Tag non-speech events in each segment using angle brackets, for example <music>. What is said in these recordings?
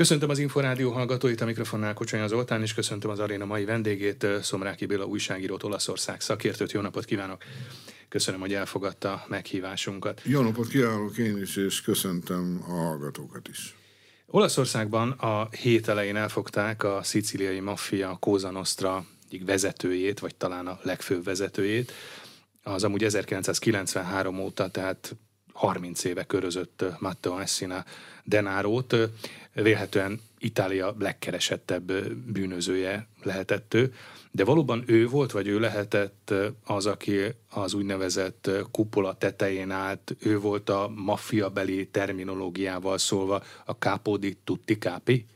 Köszöntöm az Inforádió hallgatóit, a mikrofonnál Kocsonya Zoltán, és köszöntöm az aréna mai vendégét, Szomráki Béla újságírót, Olaszország szakértőt. Jó napot kívánok! Köszönöm, hogy elfogadta meghívásunkat. Jó napot kívánok én is, és köszöntöm a hallgatókat is. Olaszországban a hét elején elfogták a szicíliai maffia Cosa Nostra egyik vezetőjét, vagy talán a legfőbb vezetőjét. Az amúgy 1993 óta, tehát 30 éve körözött Matteo Messina denárót, vélhetően Itália legkeresettebb bűnözője lehetett ő, de valóban ő volt, vagy ő lehetett az, aki az úgynevezett kupola tetején állt, ő volt a maffiabeli terminológiával szólva a capo di tutti capi?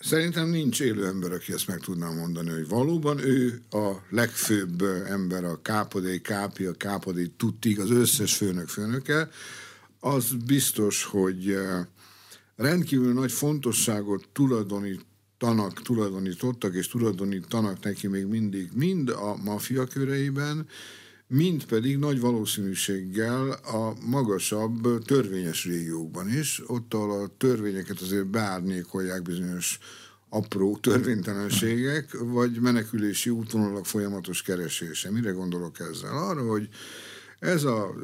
Szerintem nincs élő ember, aki ezt meg tudná mondani, hogy valóban ő a legfőbb ember, a kápodé kápi, a kápodé tutti, az összes főnök főnöke. Az biztos, hogy rendkívül nagy fontosságot tulajdonítanak, tulajdonítottak és tulajdonítanak neki még mindig mind a maffia köreiben, mind pedig nagy valószínűséggel a magasabb törvényes régiókban is, ott ahol a törvényeket azért beárnyékolják bizonyos apró törvénytelenségek, vagy menekülési útvonalak folyamatos keresése. Mire gondolok ezzel? Arra, hogy ez a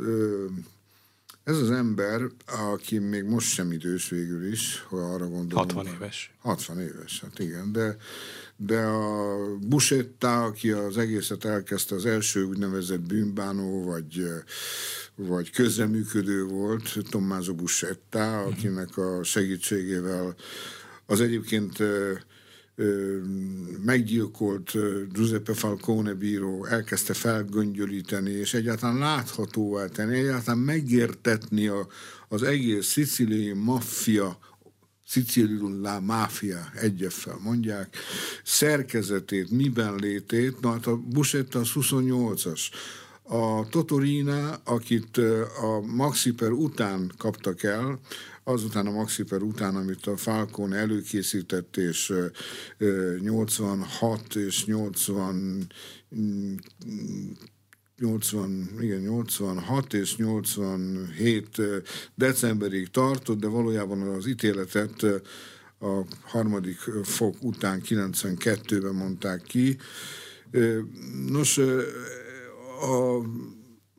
ez az ember, aki még most sem idős végül is, ha arra gondolom. 60 éves. 60 éves, hát igen, de, de a Busetta, aki az egészet elkezdte, az első úgynevezett bűnbánó, vagy, vagy közreműködő volt, Tommaso Busetta, akinek a segítségével az egyébként meggyilkolt Giuseppe Falcone bíró elkezdte felgöngyölíteni, és egyáltalán láthatóvá tenni, egyáltalán megértetni a, az egész szicíliai maffia Szicília máfia, egyeffel mondják, szerkezetét, miben létét, na hát a Busetta az 28-as. A Totorina, akit a Maxiper után kaptak el, azután a Maxiper után, amit a Falcon előkészített, és 86 és 80 80, igen, 86 és 87 decemberig tartott, de valójában az ítéletet a harmadik fok után 92-ben mondták ki. Nos, a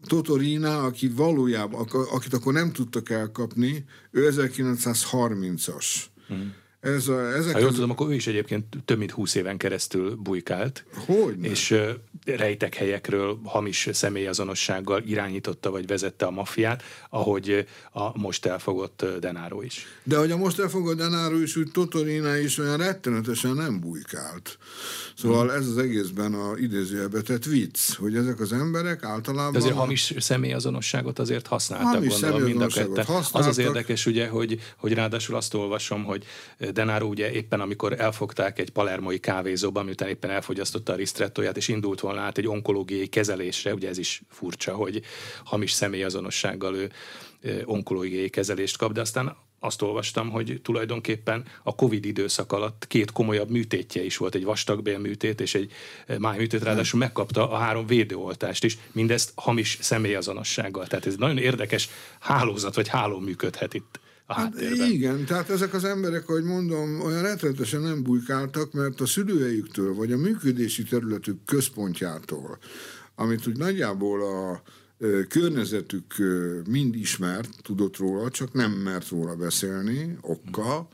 Totorina, aki valójában, akit akkor nem tudtak elkapni, ő 1930-as. Mm. Ez a, ezek ha jól az... tudom, akkor ő is egyébként több mint húsz éven keresztül bujkált. Hogy? És uh, rejtek helyekről hamis személyazonossággal irányította vagy vezette a mafiát, ahogy a most elfogott Denáró is. De hogy a most elfogott Denáró is, úgy Totorina is olyan rettenetesen nem bujkált. Szóval hmm. ez az egészben a idézőjelbe tett vicc, hogy ezek az emberek általában... De azért hamis személyazonosságot azért használtak, hamis gondolom mind a ketten. Az az érdekes ugye, hogy, hogy ráadásul azt olvasom, hogy Denaro ugye éppen amikor elfogták egy palermoi kávézóban, miután éppen elfogyasztotta a ristrettóját, és indult volna át egy onkológiai kezelésre, ugye ez is furcsa, hogy hamis személyazonossággal ő onkológiai kezelést kap, de aztán azt olvastam, hogy tulajdonképpen a Covid időszak alatt két komolyabb műtétje is volt, egy vastagbélműtét és egy májműtét, ráadásul megkapta a három védőoltást is, mindezt hamis személyazonossággal. Tehát ez nagyon érdekes hálózat vagy háló működhet itt a hát Igen, tehát ezek az emberek, ahogy mondom, olyan rettenetesen nem bujkáltak, mert a szülőjüktől, vagy a működési területük központjától, amit úgy nagyjából a környezetük mind ismert, tudott róla, csak nem mert róla beszélni, okkal,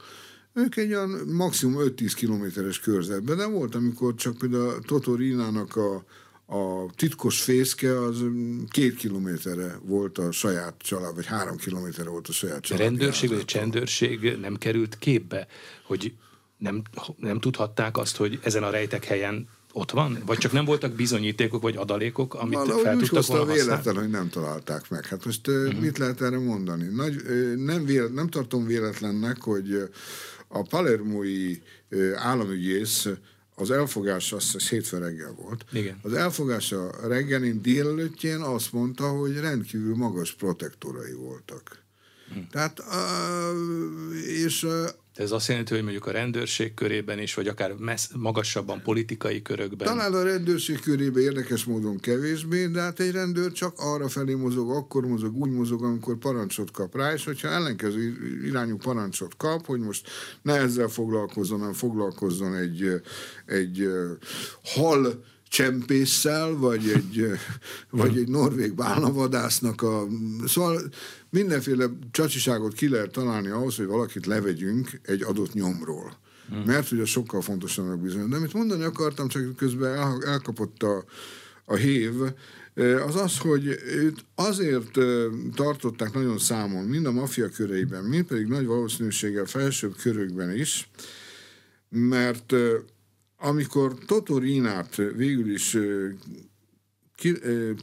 ők egy olyan maximum 5-10 kilométeres körzetben, de volt, amikor csak például Totorinának a a titkos fészke az két kilométerre volt a saját család, vagy három kilométerre volt a saját család. A rendőrség vagy a csendőrség nem került képbe, hogy nem, nem tudhatták azt, hogy ezen a rejtek helyen ott van? Vagy csak nem voltak bizonyítékok vagy adalékok, amit Valahogy fel tudtak volna véletlen, hogy nem találták meg. Hát most uh-huh. mit lehet erre mondani? Nagy, nem, vélet, nem tartom véletlennek, hogy a palermói államügyész az elfogás az hétfő reggel volt. Igen. Az elfogása reggelin délelőttjén azt mondta, hogy rendkívül magas protektorai voltak. Hm. Tehát, és ez azt jelenti, hogy mondjuk a rendőrség körében is, vagy akár messz, magasabban politikai körökben. Talán a rendőrség körében érdekes módon kevésbé, de hát egy rendőr csak arra felé mozog, akkor mozog, úgy mozog, amikor parancsot kap rá, és hogyha ellenkező irányú parancsot kap, hogy most ne ezzel foglalkozzon, hanem foglalkozzon egy, egy hal csempésszel, vagy egy, vagy egy norvég bálnavadásznak a... Szóval mindenféle csacsiságot ki lehet találni ahhoz, hogy valakit levegyünk egy adott nyomról. Hmm. Mert ugye sokkal fontosabbnak bizony. De amit mondani akartam, csak közben el, elkapott a, a hév, az az, hogy őt azért tartották nagyon számon, mind a maffia köreiben, mind pedig nagy valószínűséggel felsőbb körökben is, mert amikor Totorinát végül is ki,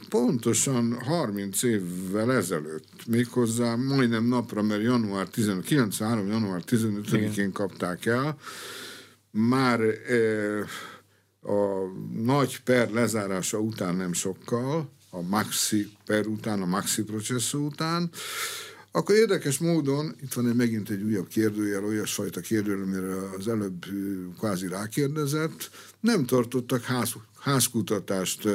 pontosan 30 évvel ezelőtt, méghozzá majdnem napra, mert január 15, 93. január 15-én kapták el, már a nagy per lezárása után nem sokkal, a Maxi per után, a Maxi processzó után, akkor érdekes módon, itt van egy, megint egy újabb kérdőjel, olyasfajta kérdőjel, amire az előbb kvázi rákérdezett, nem tartottak ház, házkutatást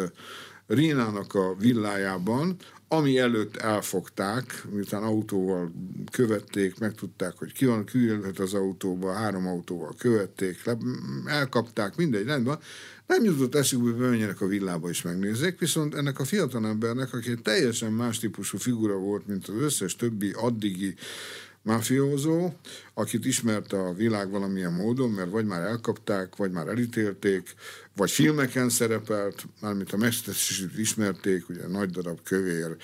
Rínának a villájában, ami előtt elfogták, miután autóval követték, megtudták, hogy ki van, ki az autóba, három autóval követték, le, elkapták, mindegy, rendben. Nem jutott eszükbe, hogy bemenjenek a villába és megnézzék, viszont ennek a fiatal embernek, aki egy teljesen más típusú figura volt, mint az összes többi addigi mafiózó, akit ismerte a világ valamilyen módon, mert vagy már elkapták, vagy már elítélték, vagy filmeken szerepelt, mármint a mesterségét ismerték, ugye nagy darab kövér,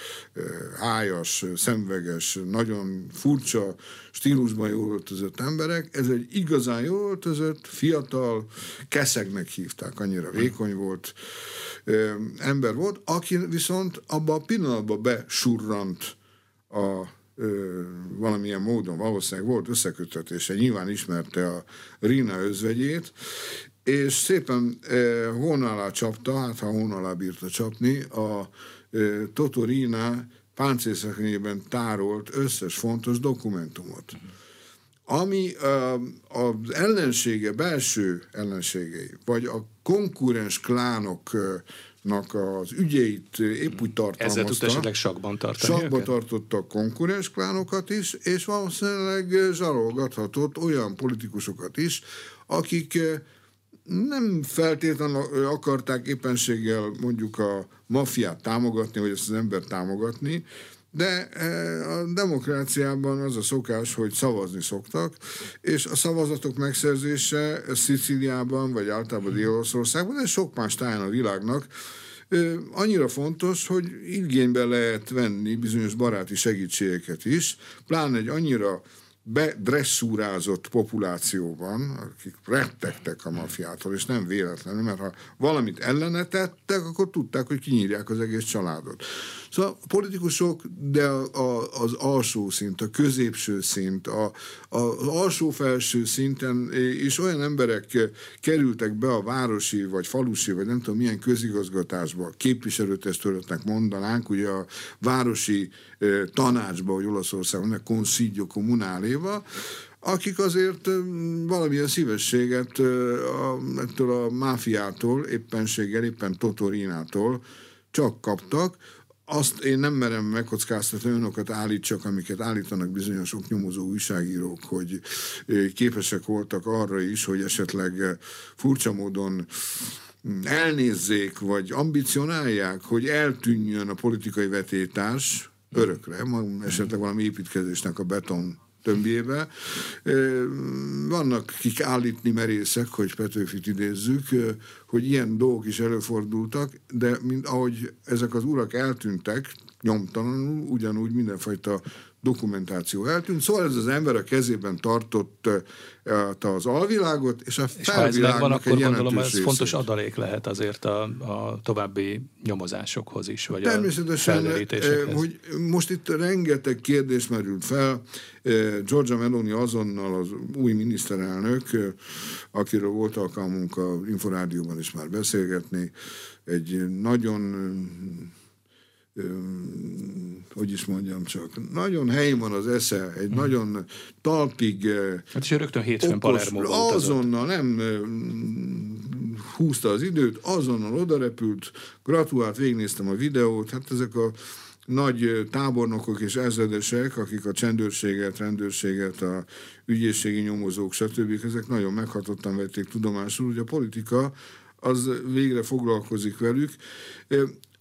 hájas, szemveges, nagyon furcsa stílusban jól öltözött emberek. Ez egy igazán jól öltözött, fiatal, keszegnek hívták, annyira vékony volt ember volt, aki viszont abban a pillanatban besurrant a valamilyen módon valószínűleg volt összekötetése, nyilván ismerte a Rina özvegyét, és szépen e, hón csapta, hát ha hón bírta csapni, a e, Totorina páncélszekrényében tárolt összes fontos dokumentumot. Ami e, az ellensége, belső ellenségei, vagy a konkurens klánok e, nak az ügyeit épp úgy tartalmazta. Ezzel tudta esetleg sakban tartani Sakba őket? tartotta a konkurens klánokat is, és valószínűleg zsarolgathatott olyan politikusokat is, akik eh, nem feltétlenül akarták éppenséggel mondjuk a mafiát támogatni, vagy ezt az embert támogatni, de e, a demokráciában az a szokás, hogy szavazni szoktak, és a szavazatok megszerzése Szicíliában, vagy általában Dél-Olaszországban, de sok más táján a világnak annyira fontos, hogy igénybe lehet venni bizonyos baráti segítségeket is, pláne egy annyira bedresszúrázott populációban, akik rettegtek a mafiától, és nem véletlenül, mert ha valamit ellene tettek, akkor tudták, hogy kinyírják az egész családot. Szóval a politikusok, de a, a, az alsó szint, a középső szint, a, a, az alsó-felső szinten is olyan emberek kerültek be a városi, vagy falusi, vagy nem tudom milyen közigazgatásba, képviselőtestületnek mondanánk, ugye a városi tanácsba, hogy Olaszországban, a Consiglio Comunáléba, akik azért valamilyen szívességet ettől a máfiától, éppenséggel, éppen Totorinától csak kaptak, azt én nem merem megkockáztatni, olyanokat állítsak, amiket állítanak bizonyos nyomozó újságírók, hogy képesek voltak arra is, hogy esetleg furcsa módon elnézzék, vagy ambicionálják, hogy eltűnjön a politikai vetétás örökre, esetleg valami építkezésnek a beton tömbjébe. Vannak, kik állítni merészek, hogy Petőfit idézzük, hogy ilyen dolgok is előfordultak, de mint ahogy ezek az urak eltűntek, nyomtalanul, ugyanúgy mindenfajta dokumentáció eltűnt. Szóval ez az ember a kezében tartott az alvilágot, és a és ha ez megvan, akkor gondolom ez fontos adalék lehet azért a, a további nyomozásokhoz is, vagy Természetesen, a hogy most itt rengeteg kérdés merült fel. Georgia Meloni azonnal az új miniszterelnök, akiről volt alkalmunk a Inforádióban is már beszélgetni, egy nagyon hogy is mondjam csak, nagyon helyén van az esze, egy hmm. nagyon talpig... Hát és rögtön hétfőn Palermo Azonnal nem húzta az időt, azonnal odarepült, gratulált, végignéztem a videót, hát ezek a nagy tábornokok és ezredesek, akik a csendőrséget, rendőrséget, a ügyészségi nyomozók, stb. ezek nagyon meghatottan vették tudomásul, hogy a politika az végre foglalkozik velük.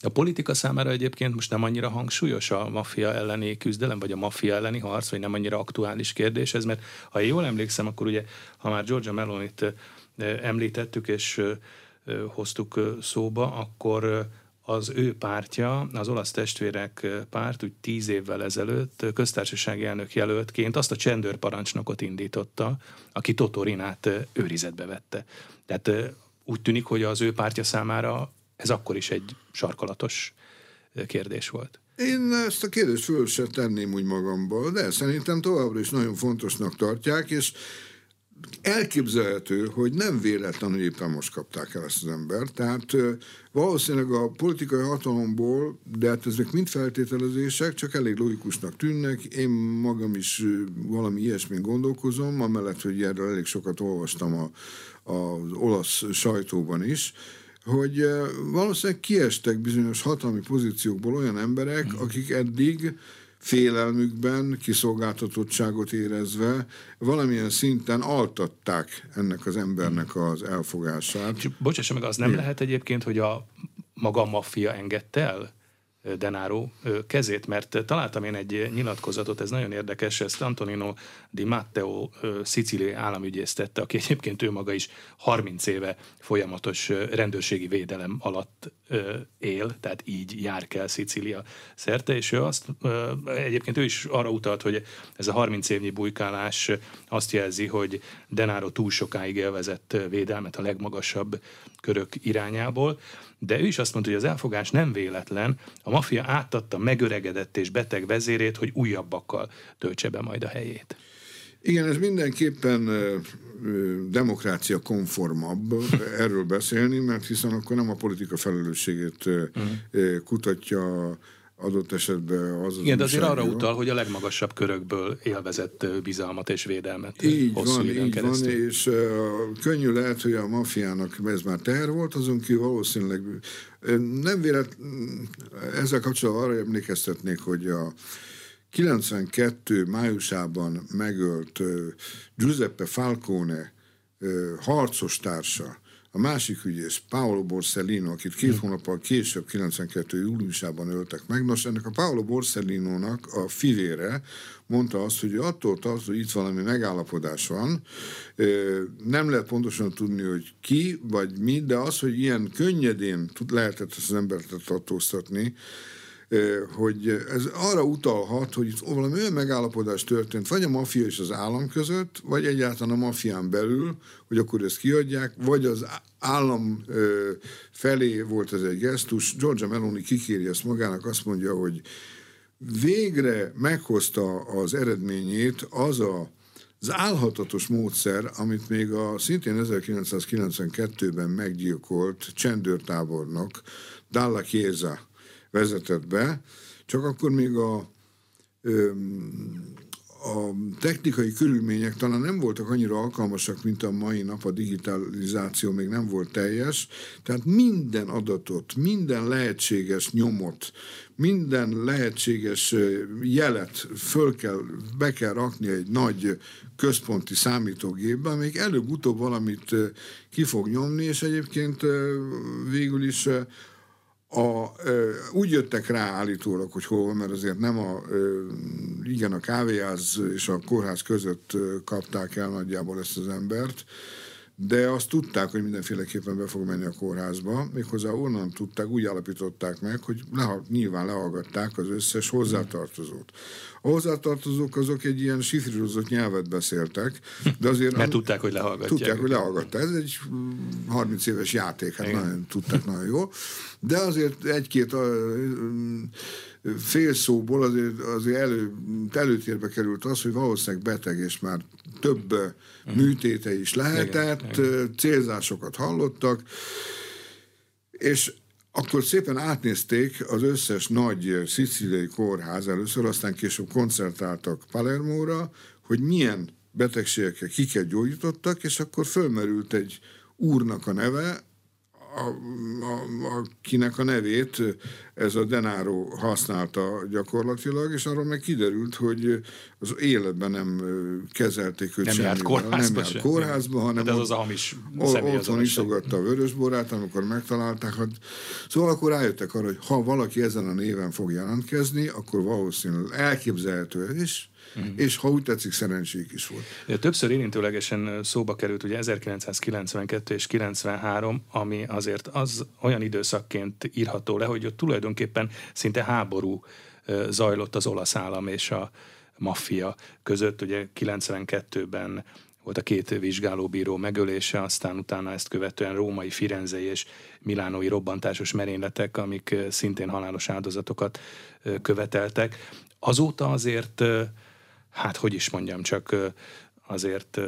A politika számára egyébként most nem annyira hangsúlyos a maffia elleni küzdelem, vagy a maffia elleni harc, vagy nem annyira aktuális kérdés ez, mert ha jól emlékszem, akkor ugye, ha már Georgia Melonit említettük és hoztuk szóba, akkor az ő pártja, az olasz testvérek párt úgy tíz évvel ezelőtt köztársasági elnök jelöltként azt a csendőrparancsnokot indította, aki Totorinát őrizetbe vette. Tehát úgy tűnik, hogy az ő pártja számára ez akkor is egy sarkalatos kérdés volt. Én ezt a kérdést föl sem tenném úgy magamból, de szerintem továbbra is nagyon fontosnak tartják, és elképzelhető, hogy nem véletlenül éppen most kapták el ezt az embert, tehát valószínűleg a politikai hatalomból, de hát ezek mind feltételezések, csak elég logikusnak tűnnek. Én magam is valami ilyesmit gondolkozom, amellett, hogy erről elég sokat olvastam a, az olasz sajtóban is, hogy valószínűleg kiestek bizonyos hatalmi pozíciókból olyan emberek, mm. akik eddig félelmükben, kiszolgáltatottságot érezve valamilyen szinten altatták ennek az embernek az elfogását. Bocsássa meg, az nem lehet egyébként, hogy a maga a maffia engedte el Denaro kezét, mert találtam én egy nyilatkozatot, ez nagyon érdekes, ezt Antonino Di Matteo szicíliai államügyész tette, aki egyébként ő maga is 30 éve folyamatos rendőrségi védelem alatt él, tehát így jár kell Szicília szerte, és ő azt, egyébként ő is arra utalt, hogy ez a 30 évnyi bujkálás azt jelzi, hogy Denaro túl sokáig élvezett védelmet a legmagasabb körök irányából, de ő is azt mondta, hogy az elfogás nem véletlen, a maffia átadta megöregedett és beteg vezérét, hogy újabbakkal töltse be majd a helyét. Igen, ez mindenképpen demokrácia konformabb erről beszélni, mert hiszen akkor nem a politika felelősségét uh-huh. kutatja adott esetben az Igen, de azért arra utal, hogy a legmagasabb körökből élvezett bizalmat és védelmet. Így van, így keresztül. van, és uh, könnyű lehet, hogy a mafiának ez már teher volt, azon kívül valószínűleg nem vélet, ezzel kapcsolatban arra emlékeztetnék, hogy a 92 májusában megölt uh, Giuseppe Falcone uh, harcos társa, a másik ügyész, Paolo Borsellino, akit két hm. hónappal később, 92. júliusában öltek meg. Nos, ennek a Paolo Borsellino-nak a fivére mondta azt, hogy attól tart, hogy itt valami megállapodás van, nem lehet pontosan tudni, hogy ki vagy mi, de az, hogy ilyen könnyedén lehetett ezt az embert tartóztatni, hogy ez arra utalhat, hogy itt valami olyan megállapodás történt, vagy a maffia és az állam között, vagy egyáltalán a maffián belül, hogy akkor ezt kiadják, vagy az állam felé volt ez egy gesztus. Georgia Meloni kikéri ezt magának, azt mondja, hogy végre meghozta az eredményét az a az álhatatos módszer, amit még a szintén 1992-ben meggyilkolt csendőrtábornok Dalla Chiesa vezetett be, csak akkor még a, a technikai körülmények talán nem voltak annyira alkalmasak, mint a mai nap, a digitalizáció még nem volt teljes, tehát minden adatot, minden lehetséges nyomot, minden lehetséges jelet föl kell, be kell rakni egy nagy központi számítógépbe, még előbb-utóbb valamit ki fog nyomni, és egyébként végül is a, ö, úgy jöttek rá állítólag, hogy hol van, mert azért nem a, ö, igen, a kávéház és a kórház között kapták el nagyjából ezt az embert, de azt tudták, hogy mindenféleképpen be fog menni a kórházba, méghozzá onnan tudták, úgy állapították meg, hogy le, nyilván lehallgatták az összes hozzátartozót. A hozzátartozók azok egy ilyen sifrírozott nyelvet beszéltek, de azért... Mert tudták, hogy lehallgatják. Tudták, hogy lehallgatták. Ez egy 30 éves játék, hát Igen. nagyon tudták nagyon jól. De azért egy-két fél szóból azért, azért elő, előtérbe került az, hogy valószínűleg beteg, és már több uh-huh. műtéte is lehetett, Igen. célzásokat hallottak, és akkor szépen átnézték az összes nagy szicíliai kórház először, aztán később koncertáltak Palermóra, hogy milyen betegségekkel kiket gyógyítottak, és akkor fölmerült egy úrnak a neve, a, a, akinek a nevét ez a Denaro használta gyakorlatilag, és arról meg kiderült, hogy az életben nem kezelték őt nem járt kórházba, nem járt kórházba hanem De ez az a hamis otthon isogatta a vörösborát, amikor megtalálták. Hát, szóval akkor rájöttek arra, hogy ha valaki ezen a néven fog jelentkezni, akkor valószínűleg elképzelhető is, uh-huh. és ha úgy tetszik, szerencsék is volt. Többször érintőlegesen szóba került ugye 1992 és 93, ami azért az olyan időszakként írható le, hogy ott tulajdonképpen szinte háború zajlott az olasz állam és a maffia között. Ugye 92-ben volt a két vizsgálóbíró megölése, aztán utána ezt követően római, firenzei és milánói robbantásos merényletek, amik szintén halálos áldozatokat követeltek. Azóta azért hát hogy is mondjam, csak azért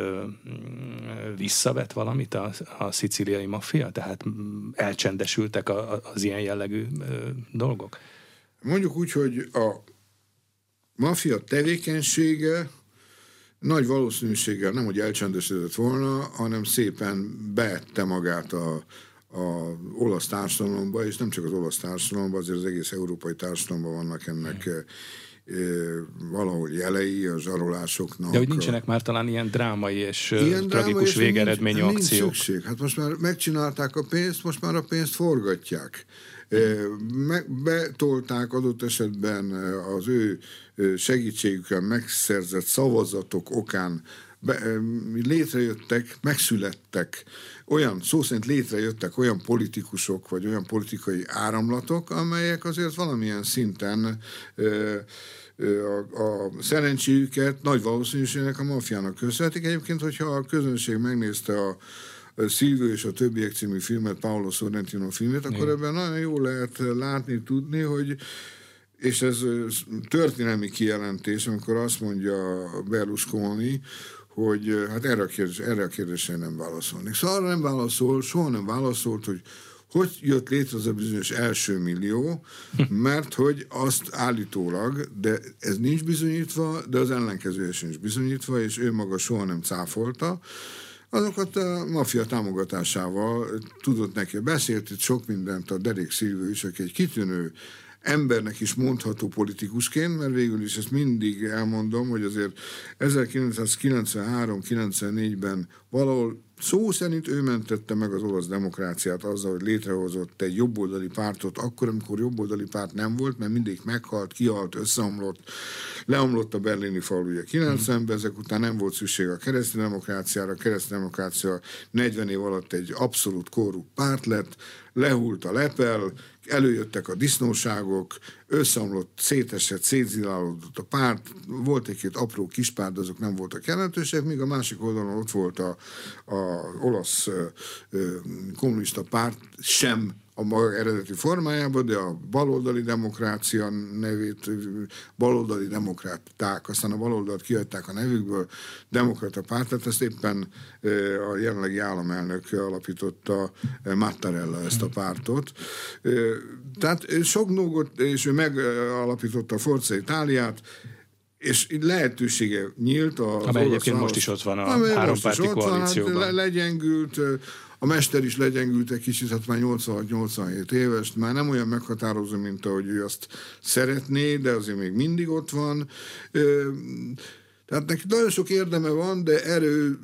visszavet valamit a, a szicíliai maffia? Tehát elcsendesültek a, az ilyen jellegű dolgok? Mondjuk úgy, hogy a maffia tevékenysége nagy valószínűséggel nem, hogy elcsendesedett volna, hanem szépen beette magát a, a olasz társadalomba, és nem csak az olasz társadalomba, azért az egész európai társadalomban vannak ennek mm valahol jelei a zsarolásoknak. De hogy nincsenek már talán ilyen drámai és ilyen tragikus drámai, végeredményű nincs, akciók? Nincs szükség. Hát most már megcsinálták a pénzt, most már a pénzt forgatják. Meg, betolták adott esetben az ő segítségükkel megszerzett szavazatok okán be, létrejöttek, megszülettek olyan, szó szerint létrejöttek olyan politikusok, vagy olyan politikai áramlatok, amelyek azért valamilyen szinten ö, a, a szerencséjüket nagy valószínűségnek a mafiának köszönhetik. Egyébként, hogyha a közönség megnézte a Szilvő és a többiek című filmet, Paolo Sorrentino filmet, akkor Igen. ebben nagyon jól lehet látni, tudni, hogy és ez történelmi kijelentés, amikor azt mondja Berlusconi, hogy hát erre a, kérdés, erre a kérdésre nem válaszolnék. Szóval arra nem válaszol, soha nem válaszolt, hogy hogy jött létre az a bizonyos első millió, <laughs> mert hogy azt állítólag, de ez nincs bizonyítva, de az ellenkezője sincs bizonyítva, és ő maga soha nem cáfolta, azokat a mafia támogatásával tudott neki. Beszélt itt sok mindent a Derek Szilvő is, aki egy kitűnő embernek is mondható politikusként, mert végül is ezt mindig elmondom, hogy azért 1993-94-ben valahol Szó szerint ő mentette meg az olasz demokráciát azzal, hogy létrehozott egy jobboldali pártot, akkor, amikor jobboldali párt nem volt, mert mindig meghalt, kihalt, összeomlott, leomlott a berlini fal ugye 90-ben, ezek után nem volt szükség a keresztény demokráciára, a keresztény demokrácia 40 év alatt egy abszolút korrupt párt lett, lehult a lepel, előjöttek a disznóságok, összeomlott, szétesett, szétzilálódott a párt, volt egy-két apró kispárt, azok nem voltak jelentősek, míg a másik oldalon ott volt a olasz ö, ö, kommunista párt sem a maga eredeti formájában, de a baloldali demokrácia nevét, baloldali demokraták, aztán a baloldalt kiadták a nevükből, demokrata pártot, ezt éppen a jelenlegi államelnök alapította Mattarella ezt a pártot. Tehát sok nógot, és ő megalapította a Forza Itáliát, és lehetősége nyílt az Amely egyébként most is ott van a hárompárti koalícióban. Van, hát legyengült, a mester is legyengült egy kicsit, hát már 86-87 éves, már nem olyan meghatározó, mint ahogy ő azt szeretné, de azért még mindig ott van. Tehát neki nagyon sok érdeme van, de erő,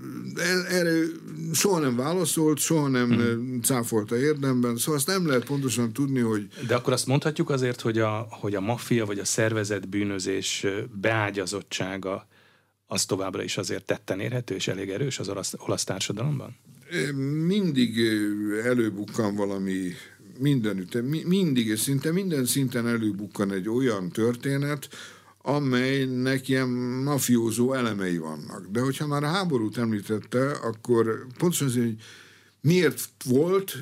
erő soha nem válaszolt, soha nem hmm. cáfolta érdemben, szóval azt nem lehet pontosan tudni, hogy... De akkor azt mondhatjuk azért, hogy a, hogy a maffia vagy a szervezet bűnözés beágyazottsága az továbbra is azért tetten érhető és elég erős az olasz, olasz társadalomban? Mindig előbukkan valami mindenütt, mindig és szinte minden szinten előbukkan egy olyan történet, amelynek ilyen mafiózó elemei vannak. De hogyha már a háborút említette, akkor pontosan azért, hogy miért volt,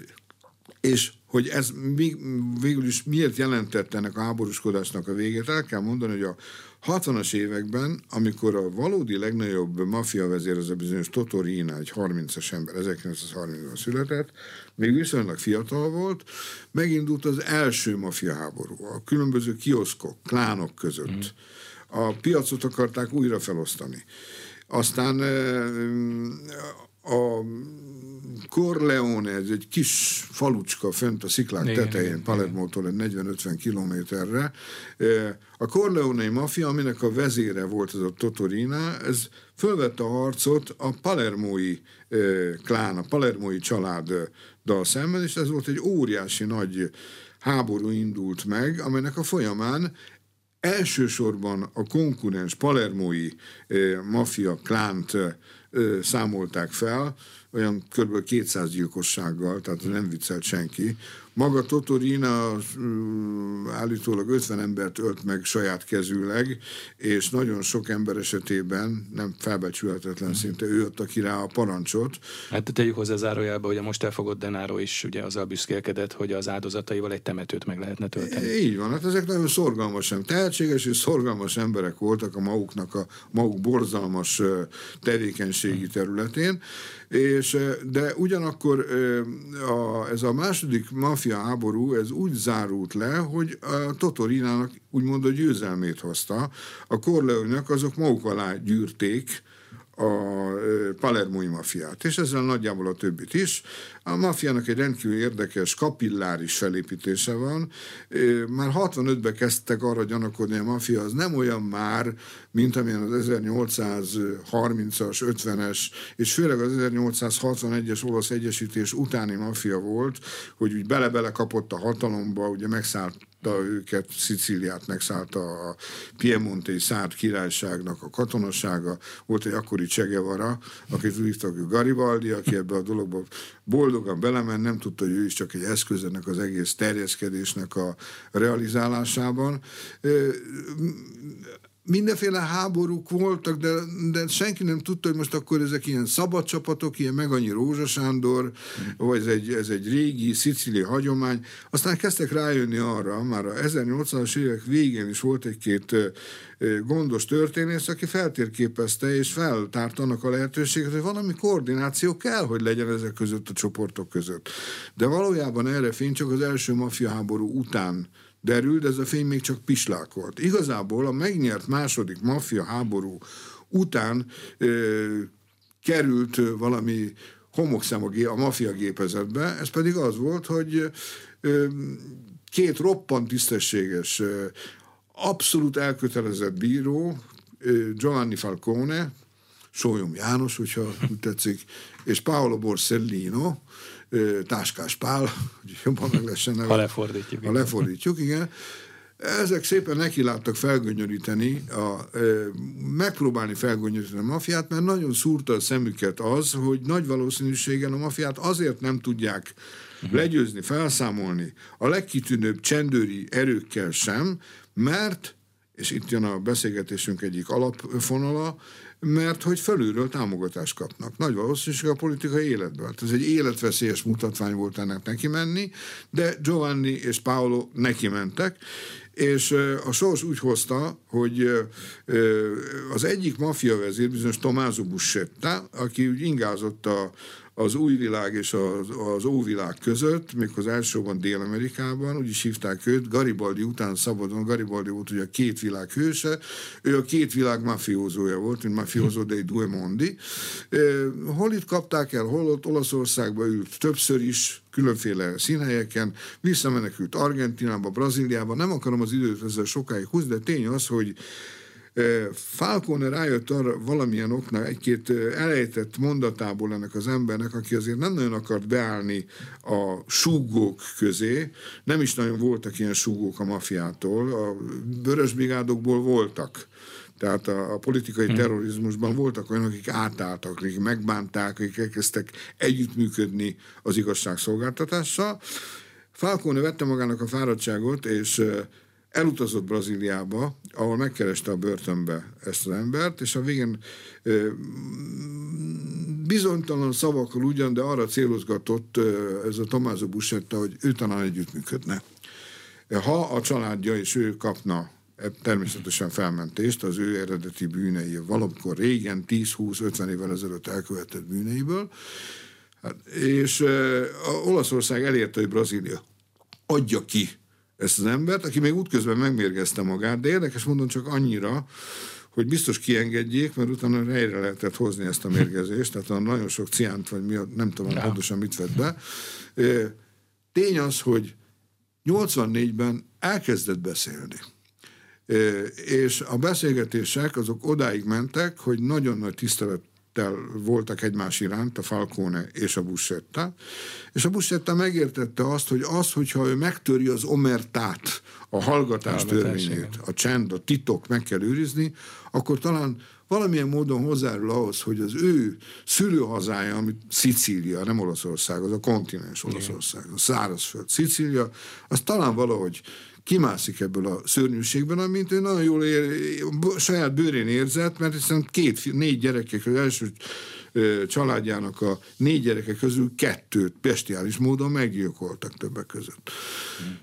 és hogy ez végül is miért jelentette ennek a háborúskodásnak a végét, el kell mondani, hogy a 60-as években, amikor a valódi legnagyobb maffia vezér, az a bizonyos Totorina, egy 30-as ember, 1930-ban született, még viszonylag fiatal volt, megindult az első maffia háború, a különböző kioszkok, klánok között. Mm. A piacot akarták újra felosztani. Aztán a Corleone, ez egy kis falucska fönt a sziklák igen, tetején, Palermo-tól 40-50 kilométerre. A Corleone mafia, aminek a vezére volt ez a Totorina, ez fölvette a harcot a palermói klán, a palermói családdal szemben, és ez volt egy óriási nagy háború indult meg, amelynek a folyamán elsősorban a konkurens palermói mafia klánt számolták fel, olyan kb. 200 gyilkossággal, tehát nem viccelt senki. Maga Totorina állítólag 50 embert ölt meg saját kezűleg, és nagyon sok ember esetében nem felbecsülhetetlen hmm. szinte ő adta ki rá a parancsot. Hát tegyük hozzá zárójelbe, hogy a most elfogott Denáró is ugye azzal büszkélkedett, hogy az áldozataival egy temetőt meg lehetne tölteni. Így van, hát ezek nagyon szorgalmas, tehetséges és szorgalmas emberek voltak a maguknak a maguk borzalmas tevékenységi területén, és, de ugyanakkor a, ez a második mafia háború, ez úgy zárult le, hogy a Totorinának úgymond a győzelmét hozta. A Corleone-nak azok maguk alá gyűrték a palermói mafiát, és ezzel nagyjából a többit is. A mafiának egy rendkívül érdekes kapilláris felépítése van. Már 65-ben kezdtek arra gyanakodni, a mafia az nem olyan már, mint amilyen az 1830-as, 50-es, és főleg az 1861-es olasz egyesítés utáni mafia volt, hogy úgy bele-bele kapott a hatalomba, ugye megszállt őket, Szicíliát megszállta a Piemonte Szárd királyságnak a katonasága, volt egy akkori Csegevara, akit hívtak Garibaldi, aki ebbe a dologba boldogan belement, nem tudta, hogy ő is csak egy eszköz ennek az egész terjeszkedésnek a realizálásában mindenféle háborúk voltak, de, de senki nem tudta, hogy most akkor ezek ilyen szabad csapatok, ilyen meg annyi Rózsa Sándor, vagy ez egy, ez egy régi szicili hagyomány. Aztán kezdtek rájönni arra, már a 1800-as évek végén is volt egy-két gondos történész, aki feltérképezte és feltárt annak a lehetőséget, hogy valami koordináció kell, hogy legyen ezek között a csoportok között. De valójában erre fény csak az első mafia háború után derült, de ez a fény még csak pislákolt. Igazából a megnyert második maffia háború után ö, került valami homokszem a, maffia gépezetbe, ez pedig az volt, hogy ö, két roppant tisztességes, ö, abszolút elkötelezett bíró, Giovanni Falcone, Sólyom János, hogyha tetszik, és Paolo Borsellino, Táskás Pál, hogy jobban meg lehessen Ha lefordítjuk. Ha lefordítjuk, igen. Ezek szépen neki láttak felgönyöríteni, a, megpróbálni felgönyöríteni a mafiát, mert nagyon szúrta a szemüket az, hogy nagy valószínűséggel a mafiát azért nem tudják uh-huh. legyőzni, felszámolni a legkitűnőbb csendőri erőkkel sem, mert, és itt jön a beszélgetésünk egyik alapfonala, mert hogy felülről támogatást kapnak. Nagy valószínűség a politikai életben. Hát ez egy életveszélyes mutatvány volt ennek neki menni, de Giovanni és Paolo neki mentek, és a sors úgy hozta, hogy az egyik maffia vezér, bizonyos Tommaso Buscetta, aki úgy ingázott a, az új világ és az, az óvilág között, az elsőban Dél-Amerikában, úgy is hívták őt, Garibaldi után szabadon, Garibaldi volt ugye a két világ hőse, ő a két világ mafiózója volt, mint mafiózó dei due mondi. Hol itt kapták el, hol ott Olaszországba ült többször is, különféle színhelyeken, visszamenekült Argentinába, Brazíliába, nem akarom az időt ezzel sokáig húzni, de tény az, hogy Falcone rájött arra valamilyen oknál egy-két elejtett mondatából ennek az embernek, aki azért nem nagyon akart beállni a súgók közé, nem is nagyon voltak ilyen súgók a mafiától, a vörösbrigádokból voltak. Tehát a, a politikai hmm. terrorizmusban voltak olyanok, akik átálltak, akik megbánták, akik elkezdtek együttműködni az igazságszolgáltatással. Falcone vette magának a fáradtságot, és elutazott Brazíliába, ahol megkereste a börtönbe ezt az embert, és a végén bizonytalan szavakkal ugyan, de arra célozgatott ez a Tomázó Busetta, hogy ő talán együttműködne. Ha a családja és ő kapna e, természetesen felmentést az ő eredeti bűnei, valamikor régen, 10-20-50 évvel ezelőtt elkövetett bűneiből, hát, és Olaszország elérte, hogy Brazília adja ki ezt az embert, aki még útközben megmérgezte magát, de érdekes mondom csak annyira, hogy biztos kiengedjék, mert utána helyre lehetett hozni ezt a mérgezést, tehát nagyon sok ciánt, vagy mi, nem tudom ja. pontosan mit vett be. Tény az, hogy 84-ben elkezdett beszélni. És a beszélgetések azok odáig mentek, hogy nagyon nagy tisztelet voltak egymás iránt, a Falcone és a Buscetta, és a Buscetta megértette azt, hogy az, hogyha ő megtöri az omertát, a hallgatás törvényét, a csend, a titok meg kell őrizni, akkor talán valamilyen módon hozzárul ahhoz, hogy az ő szülőhazája, amit Szicília, nem Olaszország, az a kontinens Olaszország, a szárazföld, Szicília, az talán valahogy kimászik ebből a szörnyűségben, amint ő nagyon jól ér, saját bőrén érzett, mert hiszen két, négy gyerekek, az első családjának a négy gyereke közül kettőt bestiális módon meggyilkoltak többek között.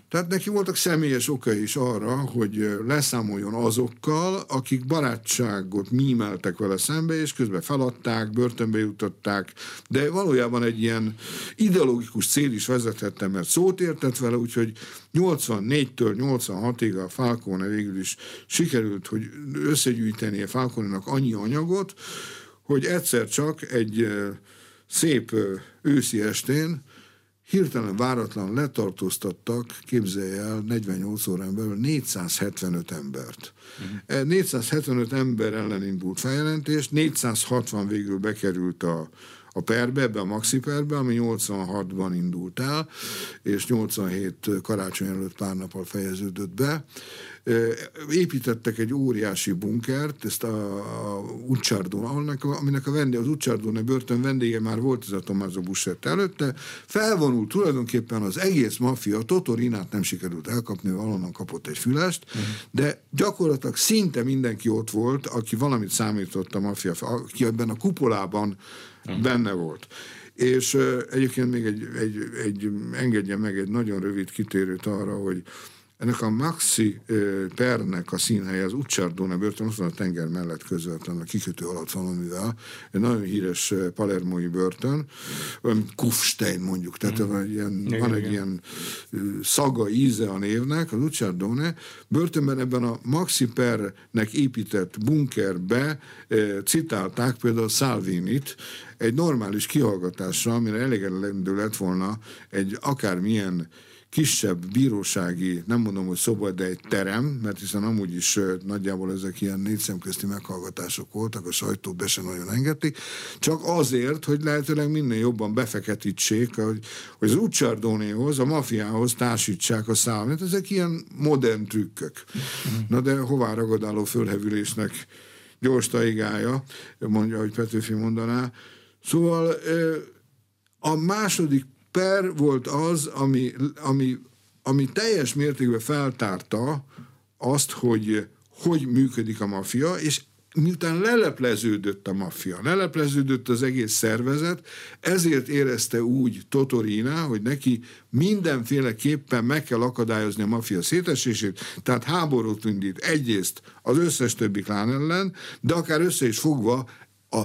Tehát neki voltak személyes okai is arra, hogy leszámoljon azokkal, akik barátságot mímeltek vele szembe, és közben feladták, börtönbe jutották, de valójában egy ilyen ideológikus cél is vezethette, mert szót értett vele, úgyhogy 84-től 86-ig a Falcone végül is sikerült, hogy összegyűjteni a Falcone-nak annyi anyagot, hogy egyszer csak egy szép őszi estén hirtelen váratlan letartóztattak, képzelje el, 48 órán belül 475 embert. Uh-huh. 475 ember ellen indult feljelentés, 460 végül bekerült a, a perbe, ebbe a maxi perbe, ami 86-ban indult el, és 87 karácsony előtt pár nappal fejeződött be építettek egy óriási bunkert, ezt a, a Ucsárdón, aminek a vendég, az Ucsárdóne börtön vendége már volt ez a Tommaso Buscetta előtte, felvonult tulajdonképpen az egész maffia, Totorinát nem sikerült elkapni, valonnan kapott egy fülest, uh-huh. de gyakorlatilag szinte mindenki ott volt, aki valamit számított a maffia, aki ebben a kupolában uh-huh. benne volt. És uh, egyébként még egy, egy, egy, engedje meg egy nagyon rövid kitérőt arra, hogy ennek a Maxi pernek a színhelye az Ucciardone börtön, ott van a tenger mellett közvetlen, a kikötő alatt valamivel, egy nagyon híres palermói börtön, Kufstein mondjuk, tehát mm. van, ilyen, igen, van egy igen. ilyen szaga, íze a névnek, az Ucciardone börtönben ebben a Maxi pernek épített bunkerbe citálták például Salvinit, egy normális kihallgatásra, amire elég lett volna egy akármilyen kisebb bírósági, nem mondom, hogy szoba, de egy terem, mert hiszen amúgy is nagyjából ezek ilyen négy szemközti meghallgatások voltak, a sajtó be sem nagyon engedték, csak azért, hogy lehetőleg minél jobban befeketítsék, hogy, hogy az Ucsárdónéhoz, a mafiához társítsák a számát. Ezek ilyen modern trükkök. Na de hová ragadáló fölhevülésnek gyors taigája, mondja, hogy Petőfi mondaná. Szóval a második per volt az, ami, ami, ami teljes mértékben feltárta azt, hogy hogy működik a maffia, és miután lelepleződött a maffia, lelepleződött az egész szervezet, ezért érezte úgy Totorina, hogy neki mindenféleképpen meg kell akadályozni a maffia szétesését, tehát háborút indít egyrészt az összes többi klán ellen, de akár össze is fogva a,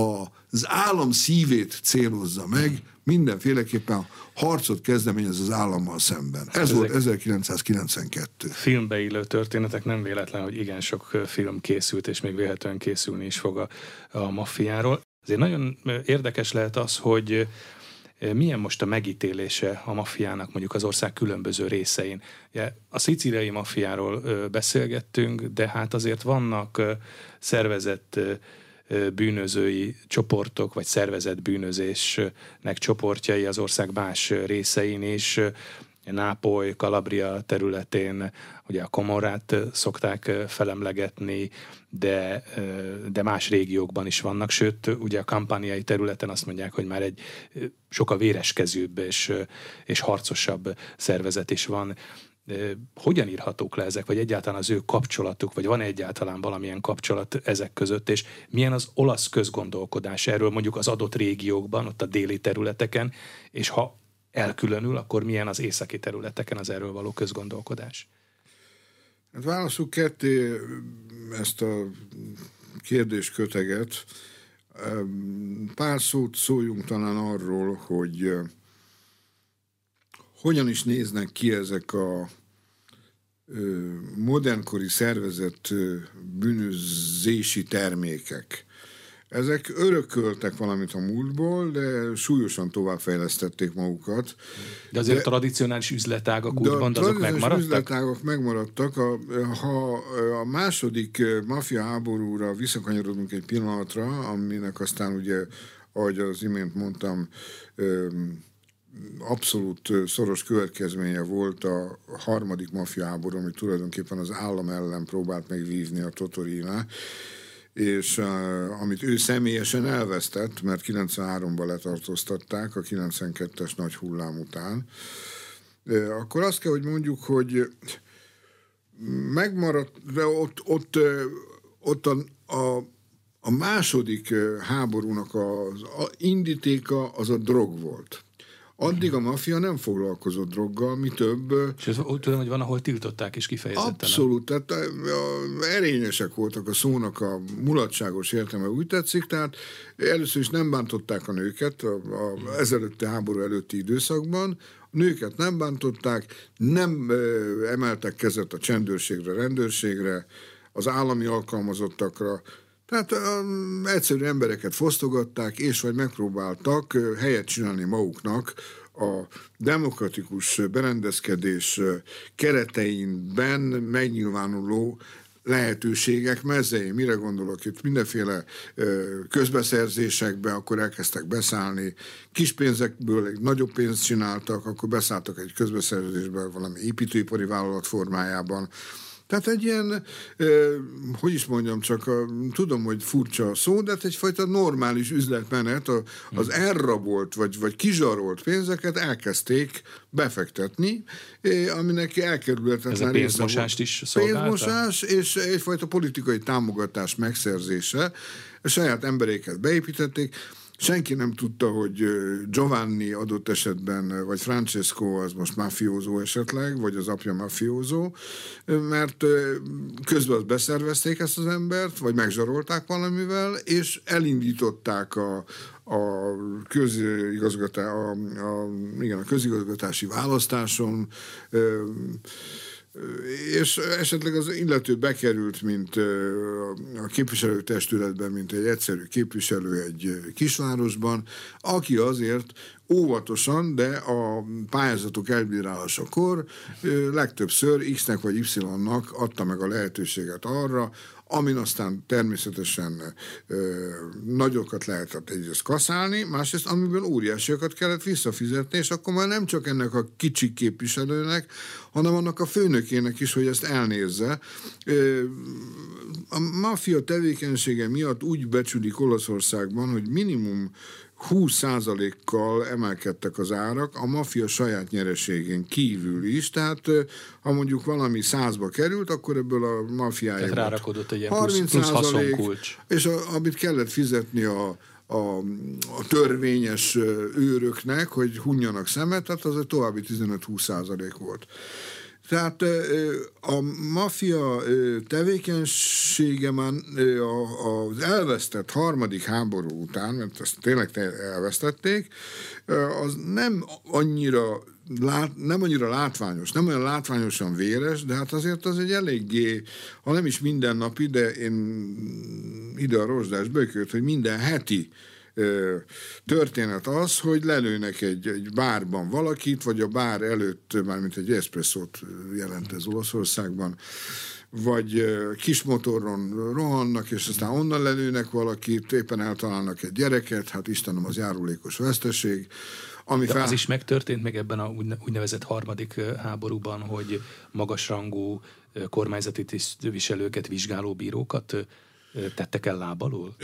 a, az állam szívét célozza meg, mindenféleképpen harcot kezdeményez az állammal szemben. Ez Ezek volt 1992. Filmbe illő történetek nem véletlen, hogy igen sok film készült, és még véletlenül készülni is fog a, a maffiáról. Azért nagyon érdekes lehet az, hogy milyen most a megítélése a maffiának mondjuk az ország különböző részein. Ugye, a szicíliai maffiáról beszélgettünk, de hát azért vannak szervezett bűnözői csoportok, vagy szervezett bűnözésnek csoportjai az ország más részein is, Nápoly, Kalabria területén, ugye a Komorát szokták felemlegetni, de, de más régiókban is vannak, sőt, ugye a kampániai területen azt mondják, hogy már egy sokkal véreskezőbb és, és harcosabb szervezet is van hogyan írhatók le ezek, vagy egyáltalán az ő kapcsolatuk, vagy van egyáltalán valamilyen kapcsolat ezek között, és milyen az olasz közgondolkodás erről mondjuk az adott régiókban, ott a déli területeken, és ha elkülönül, akkor milyen az északi területeken az erről való közgondolkodás? Hát válaszuk ketté ezt a kérdésköteget. Pár szót szóljunk talán arról, hogy hogyan is néznek ki ezek a modernkori szervezett bűnözési termékek. Ezek örököltek valamit a múltból, de súlyosan továbbfejlesztették magukat. De azért de, a tradicionális üzletágak úgymond azok megmaradtak? üzletágak megmaradtak. A, ha a második maffia háborúra visszakanyarodunk egy pillanatra, aminek aztán ugye, ahogy az imént mondtam, abszolút szoros következménye volt a harmadik maffia háború, ami tulajdonképpen az állam ellen próbált megvívni a Totorina, és uh, amit ő személyesen elvesztett, mert 93-ban letartóztatták a 92-es nagy hullám után, akkor azt kell, hogy mondjuk, hogy megmaradt, de ott, ott, ott a, a, a második háborúnak az a indítéka az a drog volt. Addig a maffia nem foglalkozott droggal, mi több... És ez úgy tudom, hogy van, ahol tiltották is kifejezetten. Abszolút, tehát erényesek voltak a szónak a mulatságos értelme, úgy tetszik, tehát először is nem bántották a nőket a, a ezelőtti háború előtti időszakban, a nőket nem bántották, nem emeltek kezet a csendőrségre, rendőrségre, az állami alkalmazottakra, tehát um, egyszerű embereket fosztogatták, és vagy megpróbáltak helyet csinálni maguknak a demokratikus berendezkedés kereteinben megnyilvánuló lehetőségek mezei. Mire gondolok itt? Mindenféle közbeszerzésekbe, akkor elkezdtek beszállni, kis pénzekből egy nagyobb pénzt csináltak, akkor beszálltak egy közbeszerzésbe valami építőipari vállalat formájában, tehát egy ilyen, hogy is mondjam, csak a, tudom, hogy furcsa a szó, de hát egyfajta normális üzletmenet, a, az elrabolt vagy, vagy kizsarolt pénzeket elkezdték befektetni, aminek elkerülhetetlen Ez a pénzmosást is szolgálta? Pénzmosás és egyfajta politikai támogatás megszerzése. A saját emberéket beépítették. Senki nem tudta, hogy Giovanni adott esetben, vagy Francesco az most mafiózó esetleg, vagy az apja mafiózó, mert közben azt beszervezték ezt az embert, vagy megzsarolták valamivel, és elindították a, a, közigazgatá, a, a, igen, a közigazgatási választáson és esetleg az illető bekerült, mint a képviselőtestületben, mint egy egyszerű képviselő egy kisvárosban, aki azért óvatosan, de a pályázatok elbírálásakor legtöbbször X-nek vagy Y-nak adta meg a lehetőséget arra, amin aztán természetesen ö, nagyokat lehetett egyrészt kaszálni, másrészt amiből óriásiakat kellett visszafizetni, és akkor már nem csak ennek a kicsi képviselőnek, hanem annak a főnökének is, hogy ezt elnézze. Ö, a maffia tevékenysége miatt úgy becsülik Olaszországban, hogy minimum 20%-kal emelkedtek az árak, a maffia saját nyereségén kívül is, tehát ha mondjuk valami százba került, akkor ebből a mafiája Tehát rárakodott egy ilyen 30 plusz, plusz. És a, amit kellett fizetni a, a, a törvényes őröknek, hogy hunjanak szemet, tehát az egy további 15-20 százalék volt. Tehát a maffia tevékenysége már az elvesztett harmadik háború után, mert ezt tényleg elvesztették, az nem annyira lát, nem annyira látványos, nem olyan látványosan véres, de hát azért az egy eléggé, ha nem is mindennapi, de én ide a rozsdás bökőt, hogy minden heti történet az, hogy lelőnek egy, egy bárban valakit, vagy a bár előtt, mármint egy eszpresszót jelent ez Olaszországban, vagy kis motoron rohannak, és aztán onnan lelőnek valakit, éppen eltalálnak egy gyereket, hát Istenem, az járulékos veszteség. Ami De fel... az is megtörtént meg ebben a úgynevezett harmadik háborúban, hogy magasrangú kormányzati tisztviselőket, vizsgáló bírókat tettek el láb alól?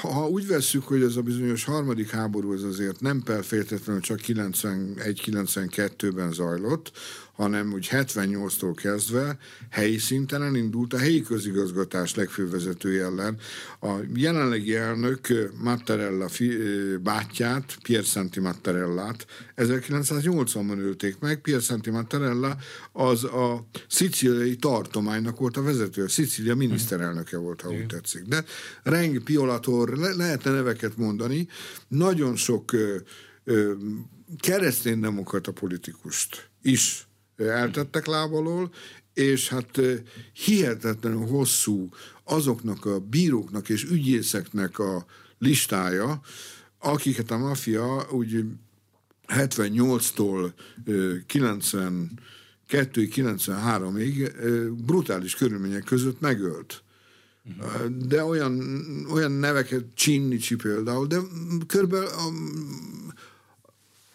Ha, úgy vesszük, hogy ez a bizonyos harmadik háború az azért nem feltétlenül csak 91-92-ben zajlott, hanem úgy 78-tól kezdve helyi szinten elindult a helyi közigazgatás legfőbb vezetője ellen. A jelenlegi elnök Mattarella fi, bátyját, Pier Santi Mattarellát 1980-ban ölték meg. Pier Santi Mattarella az a szicíliai tartománynak volt a vezető, a Szicília miniszterelnöke volt, ha úgy tetszik. De Reng, Piolator, le, lehetne neveket mondani, nagyon sok ö, ö, kereszténydemokrata politikust is eltettek lábalól, és hát hihetetlenül hosszú azoknak a bíróknak és ügyészeknek a listája, akiket a mafia úgy 78-tól 92-93-ig brutális körülmények között megölt. De olyan, olyan neveket, Csinnicsi például, de körülbelül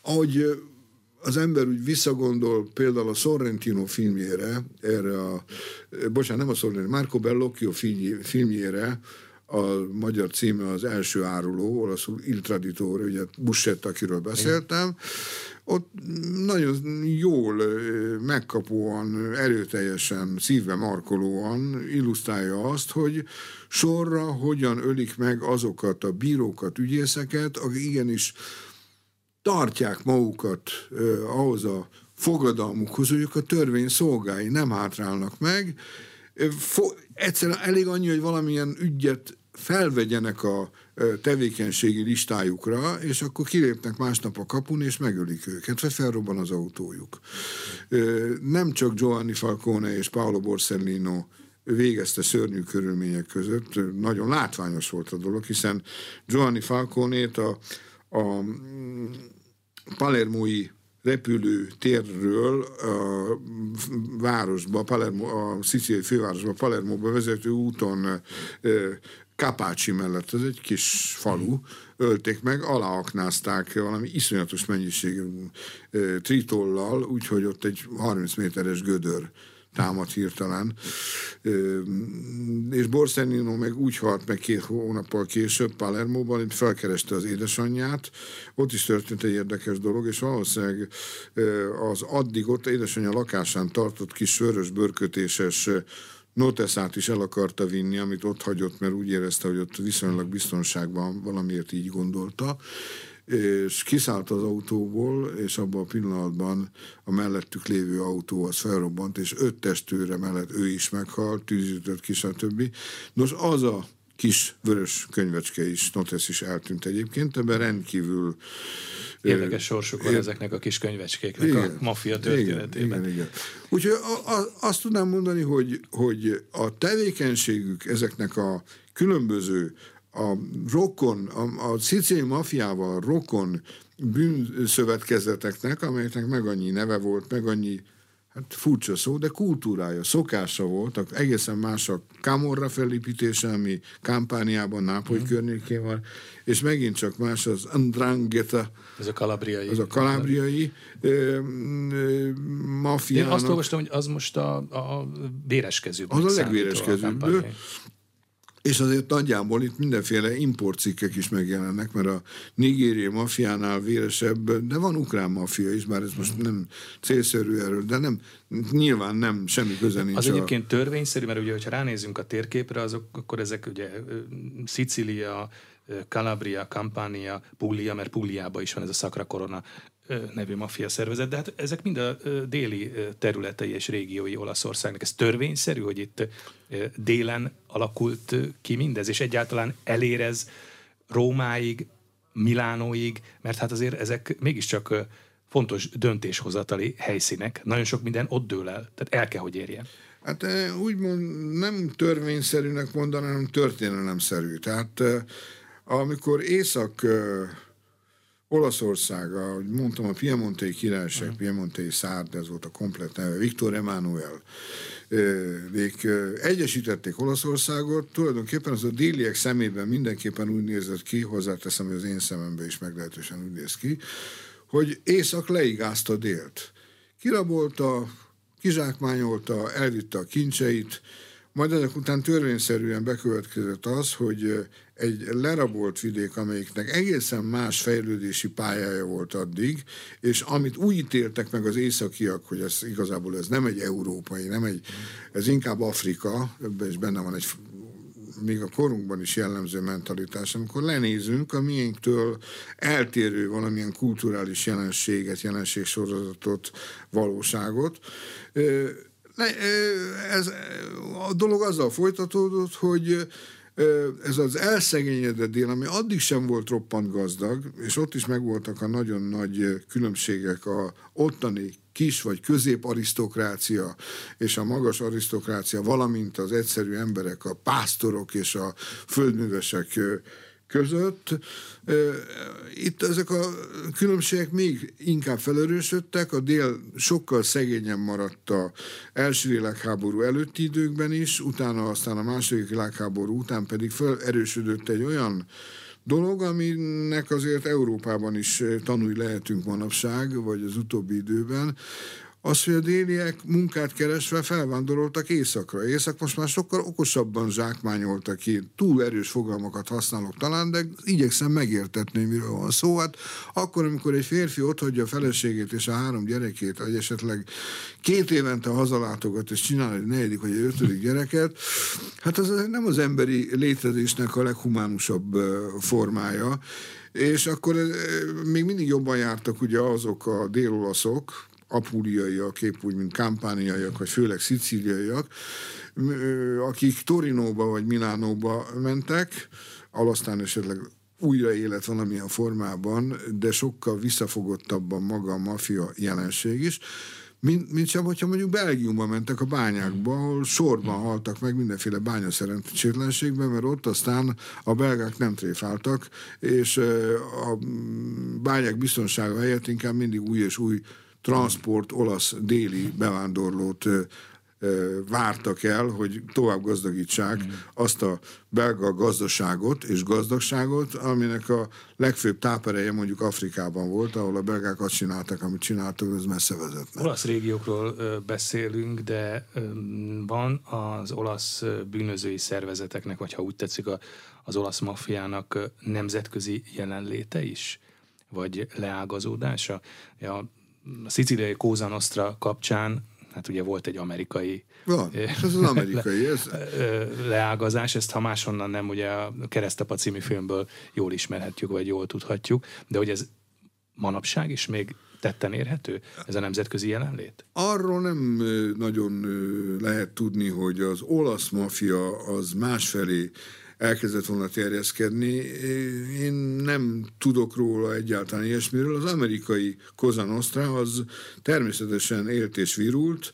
ahogy az ember úgy visszagondol például a Sorrentino filmjére, erre a, bocsánat, nem a Sorrentino, Marco Bellocchio filmjére, a magyar címe az első áruló, olaszul Il Traditore, ugye Buscetta, akiről beszéltem, ott nagyon jól, megkapóan, erőteljesen, szívbe markolóan illusztrálja azt, hogy sorra hogyan ölik meg azokat a bírókat, ügyészeket, akik igenis tartják magukat eh, ahhoz a fogadalmukhoz, hogy ők a törvény szolgái nem hátrálnak meg. Fo- egyszerűen elég annyi, hogy valamilyen ügyet felvegyenek a tevékenységi listájukra, és akkor kilépnek másnap a kapun, és megölik őket, vagy felrobban az autójuk. Nem csak Giovanni Falcone és Paolo Borsellino végezte szörnyű körülmények között, nagyon látványos volt a dolog, hiszen Giovanni Falcone-t a, a palermói repülő térről a városba, Palermo, a szicíliai fővárosba, Palermóba vezető úton Kapácsi mellett, ez egy kis falu, ölték meg, aláaknázták valami iszonyatos mennyiségű tritollal, úgyhogy ott egy 30 méteres gödör támad hirtelen. És Borsellino meg úgy halt meg két hónappal később Palermóban, hogy felkereste az édesanyját. Ott is történt egy érdekes dolog, és valószínűleg az addig ott édesanyja lakásán tartott kis sörös, bőrkötéses noteszát is el akarta vinni, amit ott hagyott, mert úgy érezte, hogy ott viszonylag biztonságban valamiért így gondolta és kiszállt az autóból, és abban a pillanatban a mellettük lévő autó az felrobbant, és öt testőre mellett ő is meghalt, tűzütött ki, stb. Nos, az a kis vörös könyvecske is, Notesz is eltűnt egyébként, ebben rendkívül Érdekes sorsuk van ezeknek a kis könyvecskéknek igen, a maffia történetében. Igen, igen. Úgyhogy a, a, azt tudnám mondani, hogy, hogy a tevékenységük ezeknek a különböző a rokon, a, a szicíliai mafiával rokon bűnszövetkezeteknek, amelyeknek meg annyi neve volt, meg annyi hát furcsa szó, de kultúrája, szokása volt, egészen más a Camorra felépítése, ami kampániában Nápoly mm. környékén van, és megint csak más az Andrangheta. Ez a kalabriai. Az a kalabriai mafiának. Én azt olvastam, hogy az most a, a véreskezőbb. Az a legvéreskezőbb. És azért nagyjából itt mindenféle importcikkek is megjelennek, mert a nigériai mafiánál véresebb, de van ukrán mafia is, bár ez most nem célszerű erről, de nem, nyilván nem, semmi köze nincs. Az a... egyébként törvényszerű, mert ugye, hogyha ránézünk a térképre, azok, akkor ezek ugye Szicília, Calabria, Campania, Puglia, mert Pugliában is van ez a Sacra Corona nevű maffia szervezet, de hát ezek mind a déli területei és régiói Olaszországnak. Ez törvényszerű, hogy itt délen alakult ki mindez, és egyáltalán elérez Rómáig, Milánóig, mert hát azért ezek mégiscsak fontos döntéshozatali helyszínek. Nagyon sok minden ott dől el, tehát el kell, hogy érjen. Hát úgymond nem törvényszerűnek mondanám, hanem történelemszerű. Tehát amikor Észak Olaszország, ahogy mondtam, a Piemontei királyság, uh-huh. Piemontei Szárd, ez volt a komplet neve, Viktor Emanuel, ők egyesítették Olaszországot, tulajdonképpen az a déliek szemében mindenképpen úgy nézett ki, hozzáteszem, hogy az én szememben is meglehetősen úgy néz ki, hogy Észak leigázta délt. Kirabolta, kizsákmányolta, elvitte a kincseit, majd ezek után törvényszerűen bekövetkezett az, hogy egy lerabolt vidék, amelyiknek egészen más fejlődési pályája volt addig, és amit úgy ítéltek meg az északiak, hogy ez igazából ez nem egy európai, nem egy, ez inkább Afrika, ebben is benne van egy még a korunkban is jellemző mentalitás, amikor lenézünk a miénktől eltérő valamilyen kulturális jelenséget, jelenségsorozatot, valóságot. Ez, a dolog azzal folytatódott, hogy ez az elszegényedett dél, ami addig sem volt roppant gazdag, és ott is megvoltak a nagyon nagy különbségek a ottani kis vagy közép arisztokrácia és a magas arisztokrácia, valamint az egyszerű emberek, a pásztorok és a földművesek között. Itt ezek a különbségek még inkább felerősödtek, a dél sokkal szegényen maradt a első világháború előtti időkben is, utána aztán a második világháború után pedig felerősödött egy olyan dolog, aminek azért Európában is tanulni lehetünk manapság, vagy az utóbbi időben, az, hogy a déliek munkát keresve felvándoroltak északra. Észak most már sokkal okosabban zsákmányoltak ki. Túl erős fogalmakat használok talán, de igyekszem megértetni, miről van szó. Hát akkor, amikor egy férfi hagyja a feleségét és a három gyerekét, vagy esetleg két évente hazalátogat és csinál egy negyedik vagy egy ötödik gyereket, hát az nem az emberi létezésnek a leghumánusabb formája. És akkor még mindig jobban jártak ugye azok a délolaszok, apuliaiak, épp úgy, mint kampániaiak, vagy főleg szicíliaiak, akik Torinóba vagy Milánóba mentek, alasztán esetleg újra élet valamilyen formában, de sokkal visszafogottabban maga a mafia jelenség is, mint, mint sem, hogyha mondjuk Belgiumba mentek a bányákba, ahol sorban haltak meg mindenféle bányaszerencsétlenségben, mert ott aztán a belgák nem tréfáltak, és a bányák biztonsága helyett inkább mindig új és új transport olasz déli bevándorlót vártak el, hogy tovább gazdagítsák mm. azt a belga gazdaságot és gazdagságot, aminek a legfőbb tápereje mondjuk Afrikában volt, ahol a belgák azt csináltak, amit csináltak, ez messze vezetne. Olasz régiókról beszélünk, de van az olasz bűnözői szervezeteknek, vagy ha úgy tetszik, az olasz maffiának nemzetközi jelenléte is? Vagy leágazódása? A szicíliai Kóza Nostra kapcsán hát ugye volt egy amerikai van, ez az amerikai. Ez... leágazás, ezt ha máshonnan nem, ugye a Keresztapa című filmből jól ismerhetjük, vagy jól tudhatjuk, de hogy ez manapság is még tetten érhető, ez a nemzetközi jelenlét? Arról nem nagyon lehet tudni, hogy az olasz mafia az másfelé elkezdett volna terjeszkedni. Én nem tudok róla egyáltalán ilyesmiről. Az amerikai Cosa Nostra az természetesen élt és virult,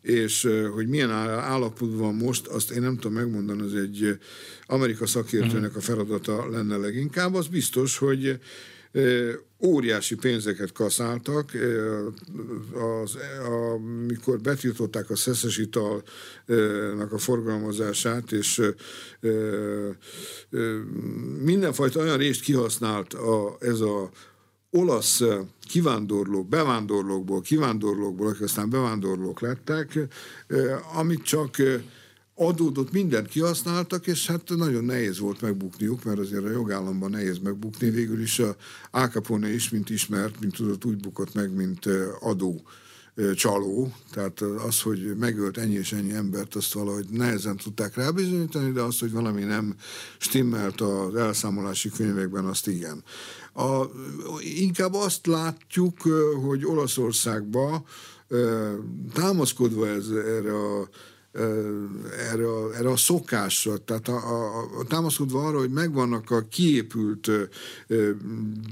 és hogy milyen állapotban van most, azt én nem tudom megmondani, az egy Amerika szakértőnek a feladata lenne leginkább. Az biztos, hogy óriási pénzeket kaszáltak, az, amikor betiltották a szeszes italnak a forgalmazását, és mindenfajta olyan részt kihasznált a, ez a olasz kivándorlók, bevándorlókból, kivándorlókból, akik aztán bevándorlók lettek, amit csak adódott, mindent kihasználtak, és hát nagyon nehéz volt megbukniuk, mert azért a jogállamban nehéz megbukni. Végül is a Al Capone is, mint ismert, mint tudott, úgy bukott meg, mint adó csaló, tehát az, hogy megölt ennyi és ennyi embert, azt valahogy nehezen tudták rábizonyítani, de az, hogy valami nem stimmelt az elszámolási könyvekben, azt igen. A, inkább azt látjuk, hogy Olaszországban támaszkodva ez, erre a erre a, erre a szokásra, tehát a, a, a, támaszkodva arra, hogy megvannak a kiépült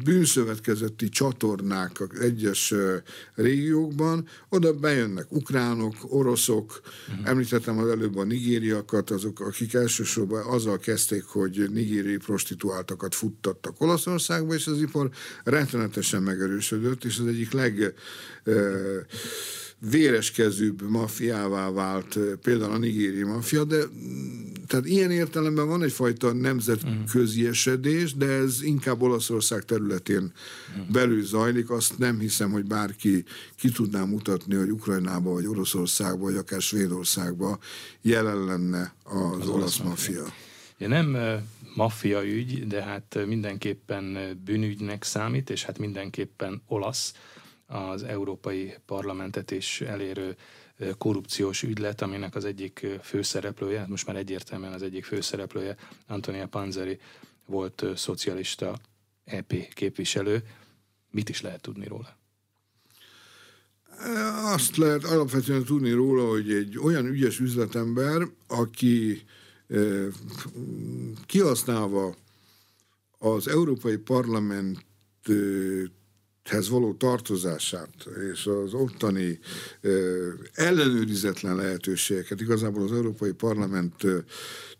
bűnszövetkezeti csatornák az egyes régiókban, oda bejönnek ukránok, oroszok, uh-huh. említettem az előbb a nigériakat, azok, akik elsősorban azzal kezdték, hogy nigériai prostituáltakat futtattak Olaszországba, és az ipar rettenetesen megerősödött, és az egyik leg véreskezőbb mafiává vált például a nigéri mafia, de tehát ilyen értelemben van egyfajta nemzetközi esedés, de ez inkább Olaszország területén belül zajlik. Azt nem hiszem, hogy bárki ki tudná mutatni, hogy Ukrajnába, vagy Oroszországba, vagy akár Svédországba jelen lenne az, az olasz, olasz mafia. Ja, nem maffia ügy, de hát mindenképpen bűnügynek számít, és hát mindenképpen olasz az Európai Parlamentet is elérő korrupciós ügylet, aminek az egyik főszereplője, most már egyértelműen az egyik főszereplője, Antonia Panzeri volt szocialista EP képviselő. Mit is lehet tudni róla? Azt lehet alapvetően tudni róla, hogy egy olyan ügyes üzletember, aki kihasználva az Európai Parlament hez való tartozását és az ottani ellenőrizetlen lehetőségeket, igazából az Európai Parlament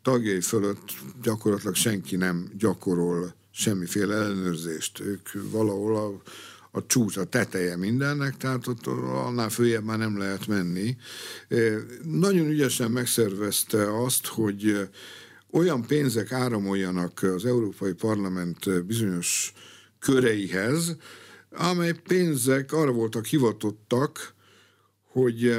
tagjai fölött gyakorlatilag senki nem gyakorol semmiféle ellenőrzést. Ők valahol a, a csúcs, a teteje mindennek, tehát ott annál följebb már nem lehet menni. Nagyon ügyesen megszervezte azt, hogy olyan pénzek áramoljanak az Európai Parlament bizonyos köreihez, amely pénzek arra voltak hivatottak, hogy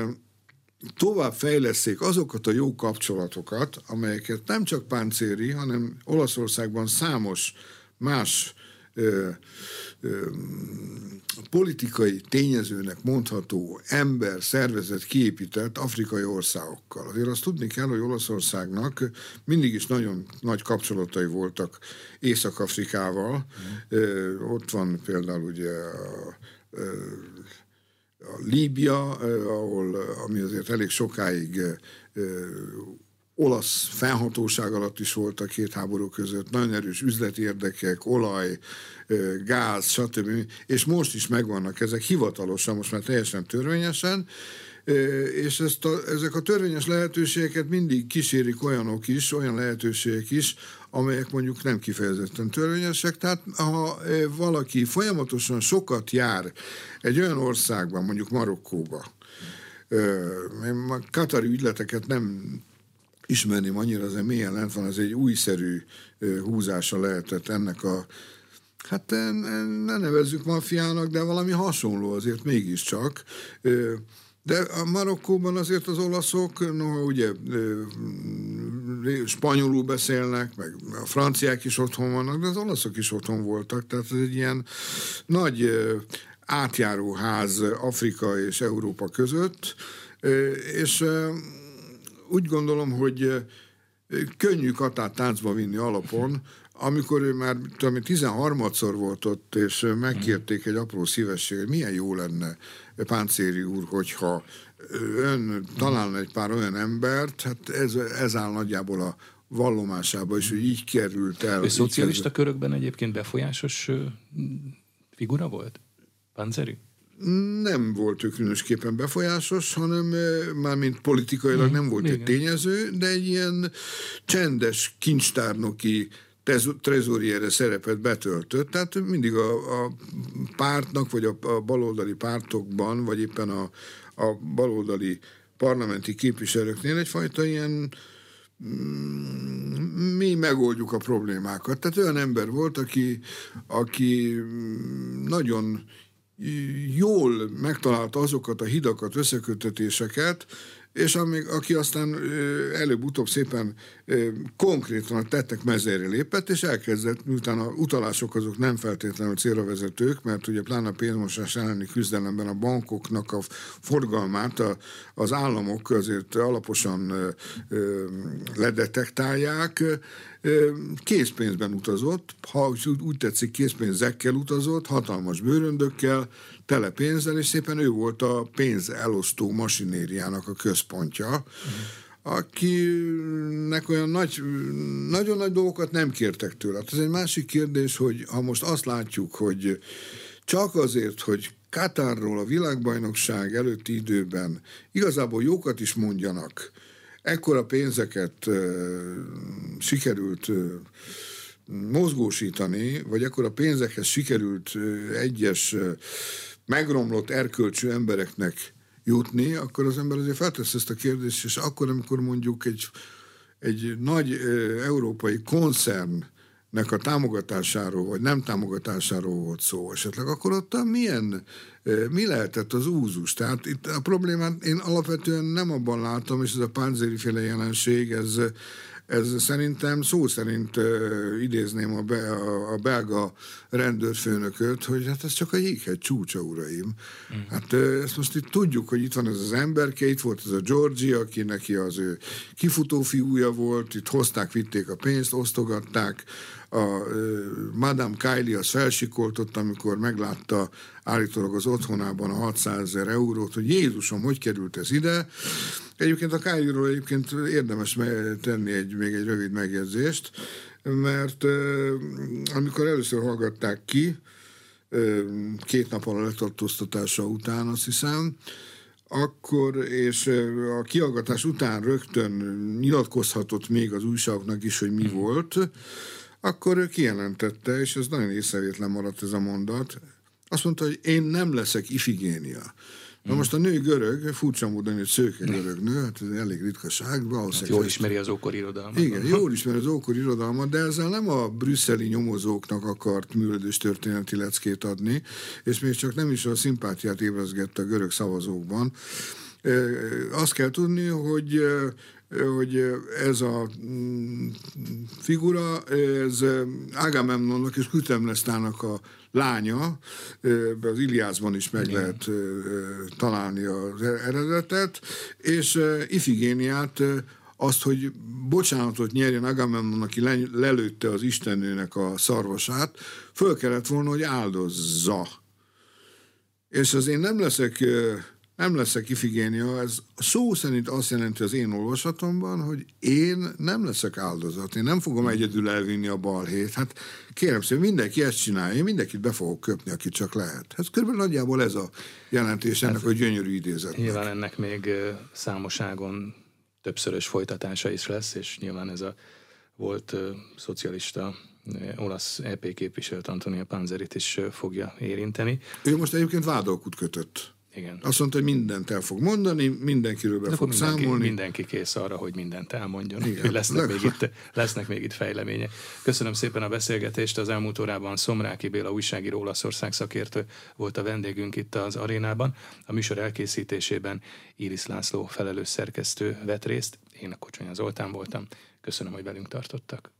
tovább fejleszék azokat a jó kapcsolatokat, amelyeket nem csak Páncéri, hanem Olaszországban számos más ö, ö, politikai tényezőnek mondható ember, szervezet kiépített afrikai országokkal. Azért azt tudni kell, hogy Olaszországnak mindig is nagyon nagy kapcsolatai voltak Észak-Afrikával. Mm. Ö, ott van például ugye a, a Líbia, ahol, ami azért elég sokáig olasz fennhatóság alatt is voltak két háború között, nagyon erős üzleti érdekek, olaj, gáz, stb. És most is megvannak ezek hivatalosan, most már teljesen törvényesen, és ezt a, ezek a törvényes lehetőségeket mindig kísérik olyanok is, olyan lehetőségek is, amelyek mondjuk nem kifejezetten törvényesek. Tehát ha valaki folyamatosan sokat jár egy olyan országban, mondjuk Marokkóba, én a katari ügyleteket nem ismerném annyira, azért milyen lent van, az egy újszerű húzása lehetett ennek a hát ne nevezzük mafiának, de valami hasonló azért mégiscsak. De a Marokkóban azért az olaszok, no, ugye spanyolul beszélnek, meg a franciák is otthon vannak, de az olaszok is otthon voltak, tehát ez egy ilyen nagy átjáróház Afrika és Európa között, és úgy gondolom, hogy könnyű Katát táncba vinni alapon, amikor ő már tudom, 13-szor volt ott, és megkérték egy apró szívesség, hogy milyen jó lenne Páncéri úr, hogyha ön találna egy pár olyan embert, hát ez, ez áll nagyjából a vallomásába, és hogy így került el. Ő szocialista került. körökben egyébként befolyásos figura volt? Páncéri? Nem volt ő különösképpen befolyásos, hanem már mint politikailag mm, nem volt igen. egy tényező, de egy ilyen csendes kincstárnoki trezoriere szerepet betöltött, tehát mindig a, a pártnak, vagy a, a baloldali pártokban, vagy éppen a, a baloldali parlamenti képviselőknél egyfajta ilyen mm, mi megoldjuk a problémákat. Tehát olyan ember volt, aki, aki mm, nagyon jól megtalálta azokat a hidakat, összekötetéseket, és amíg, aki aztán előbb-utóbb szépen konkrétan tettek mezére lépett, és elkezdett, miután a utalások azok nem feltétlenül célra vezetők, mert ugye pláne a pénzmosás elleni küzdelemben a bankoknak a forgalmát a, az államok azért alaposan ledetektálják, készpénzben utazott, ha úgy tetszik, készpénzekkel utazott, hatalmas bőröndökkel, tele pénzzel, és szépen ő volt a pénz elosztó masinériának a központja, uh-huh. Akinek olyan nagy, nagyon nagy dolgokat nem kértek tőle. Hát ez egy másik kérdés, hogy ha most azt látjuk, hogy csak azért, hogy Katárról a világbajnokság előtti időben igazából jókat is mondjanak, ekkora pénzeket uh, sikerült uh, mozgósítani, vagy ekkora pénzekhez sikerült uh, egyes megromlott erkölcsű embereknek jutni, akkor az ember azért feltesz ezt a kérdést, és akkor, amikor mondjuk egy, egy nagy európai koncern nek a támogatásáról, vagy nem támogatásáról volt szó esetleg, akkor ott milyen, mi lehetett az úzus? Tehát itt a problémát én alapvetően nem abban látom, és ez a pánzéri féle jelenség, ez, Ez szerintem szó szerint idézném a, be, a, a belga rendőrfőnököt, hogy hát ez csak a jéghegy csúcsa, uraim. Mm. Hát ezt most itt tudjuk, hogy itt van ez az emberke, itt volt ez a Georgia, aki neki az ő kifutó fiúja volt, itt hozták, vitték a pénzt, osztogatták, a Madame Kylie az felsikoltott, amikor meglátta állítólag az otthonában a 600 ezer eurót, hogy Jézusom, hogy került ez ide. Egyébként a Kylie-ról egyébként érdemes tenni egy, még egy rövid megjegyzést, mert amikor először hallgatták ki, két nap a letartóztatása után, azt hiszem, akkor, és a kiallgatás után rögtön nyilatkozhatott még az újságoknak is, hogy mi mhm. volt, akkor ő kijelentette, és ez nagyon észrevétlen maradt ez a mondat, azt mondta, hogy én nem leszek Ifigénia. Na most a nő görög, furcsa módon egy szőke görög nő, hát ez elég ritkaság. Hát jól ismeri az ókori irodalmat. Igen, jól ismeri az ókori irodalmat, de ezzel nem a brüsszeli nyomozóknak akart műlődős történeti leckét adni, és még csak nem is a szimpátiát ébrezgette a görög szavazókban. Azt kell tudni, hogy hogy ez a mm, figura, ez Agamemnonnak és Kütemlesztának a lánya, az Iliászban is meg Igen. lehet találni az eredetet, és Ifigéniát azt, hogy bocsánatot nyerjen Agamemnon, aki lelőtte az istennőnek a szarvasát, föl kellett volna, hogy áldozza. És az én nem leszek nem leszek Ifigénia, ez szó szerint azt jelenti az én olvasatomban, hogy én nem leszek áldozat, én nem fogom egyedül elvinni a balhét. Hát kérem szépen, mindenki ezt csinálja, én mindenkit be fogok köpni, aki csak lehet. Ez körülbelül nagyjából ez a jelentés ennek ez a gyönyörű idézet. Nyilván ennek még számoságon többszörös folytatása is lesz, és nyilván ez a volt szocialista olasz EP képviselőt Antonia Panzerit is fogja érinteni. Ő most egyébként vádolkut kötött. Igen. Azt mondta, hogy mindent el fog mondani, mindenkiről be De fog mindenki, számolni. Mindenki kész arra, hogy mindent elmondjon. Igen. <laughs> lesznek, még itt, lesznek még itt fejlemények. Köszönöm szépen a beszélgetést. Az elmúlt órában Szomráki Béla újságíró Olaszország szakértő volt a vendégünk itt az arénában. A műsor elkészítésében Iris László felelős szerkesztő vett részt. Én a Kocsonya Zoltán voltam. Köszönöm, hogy velünk tartottak.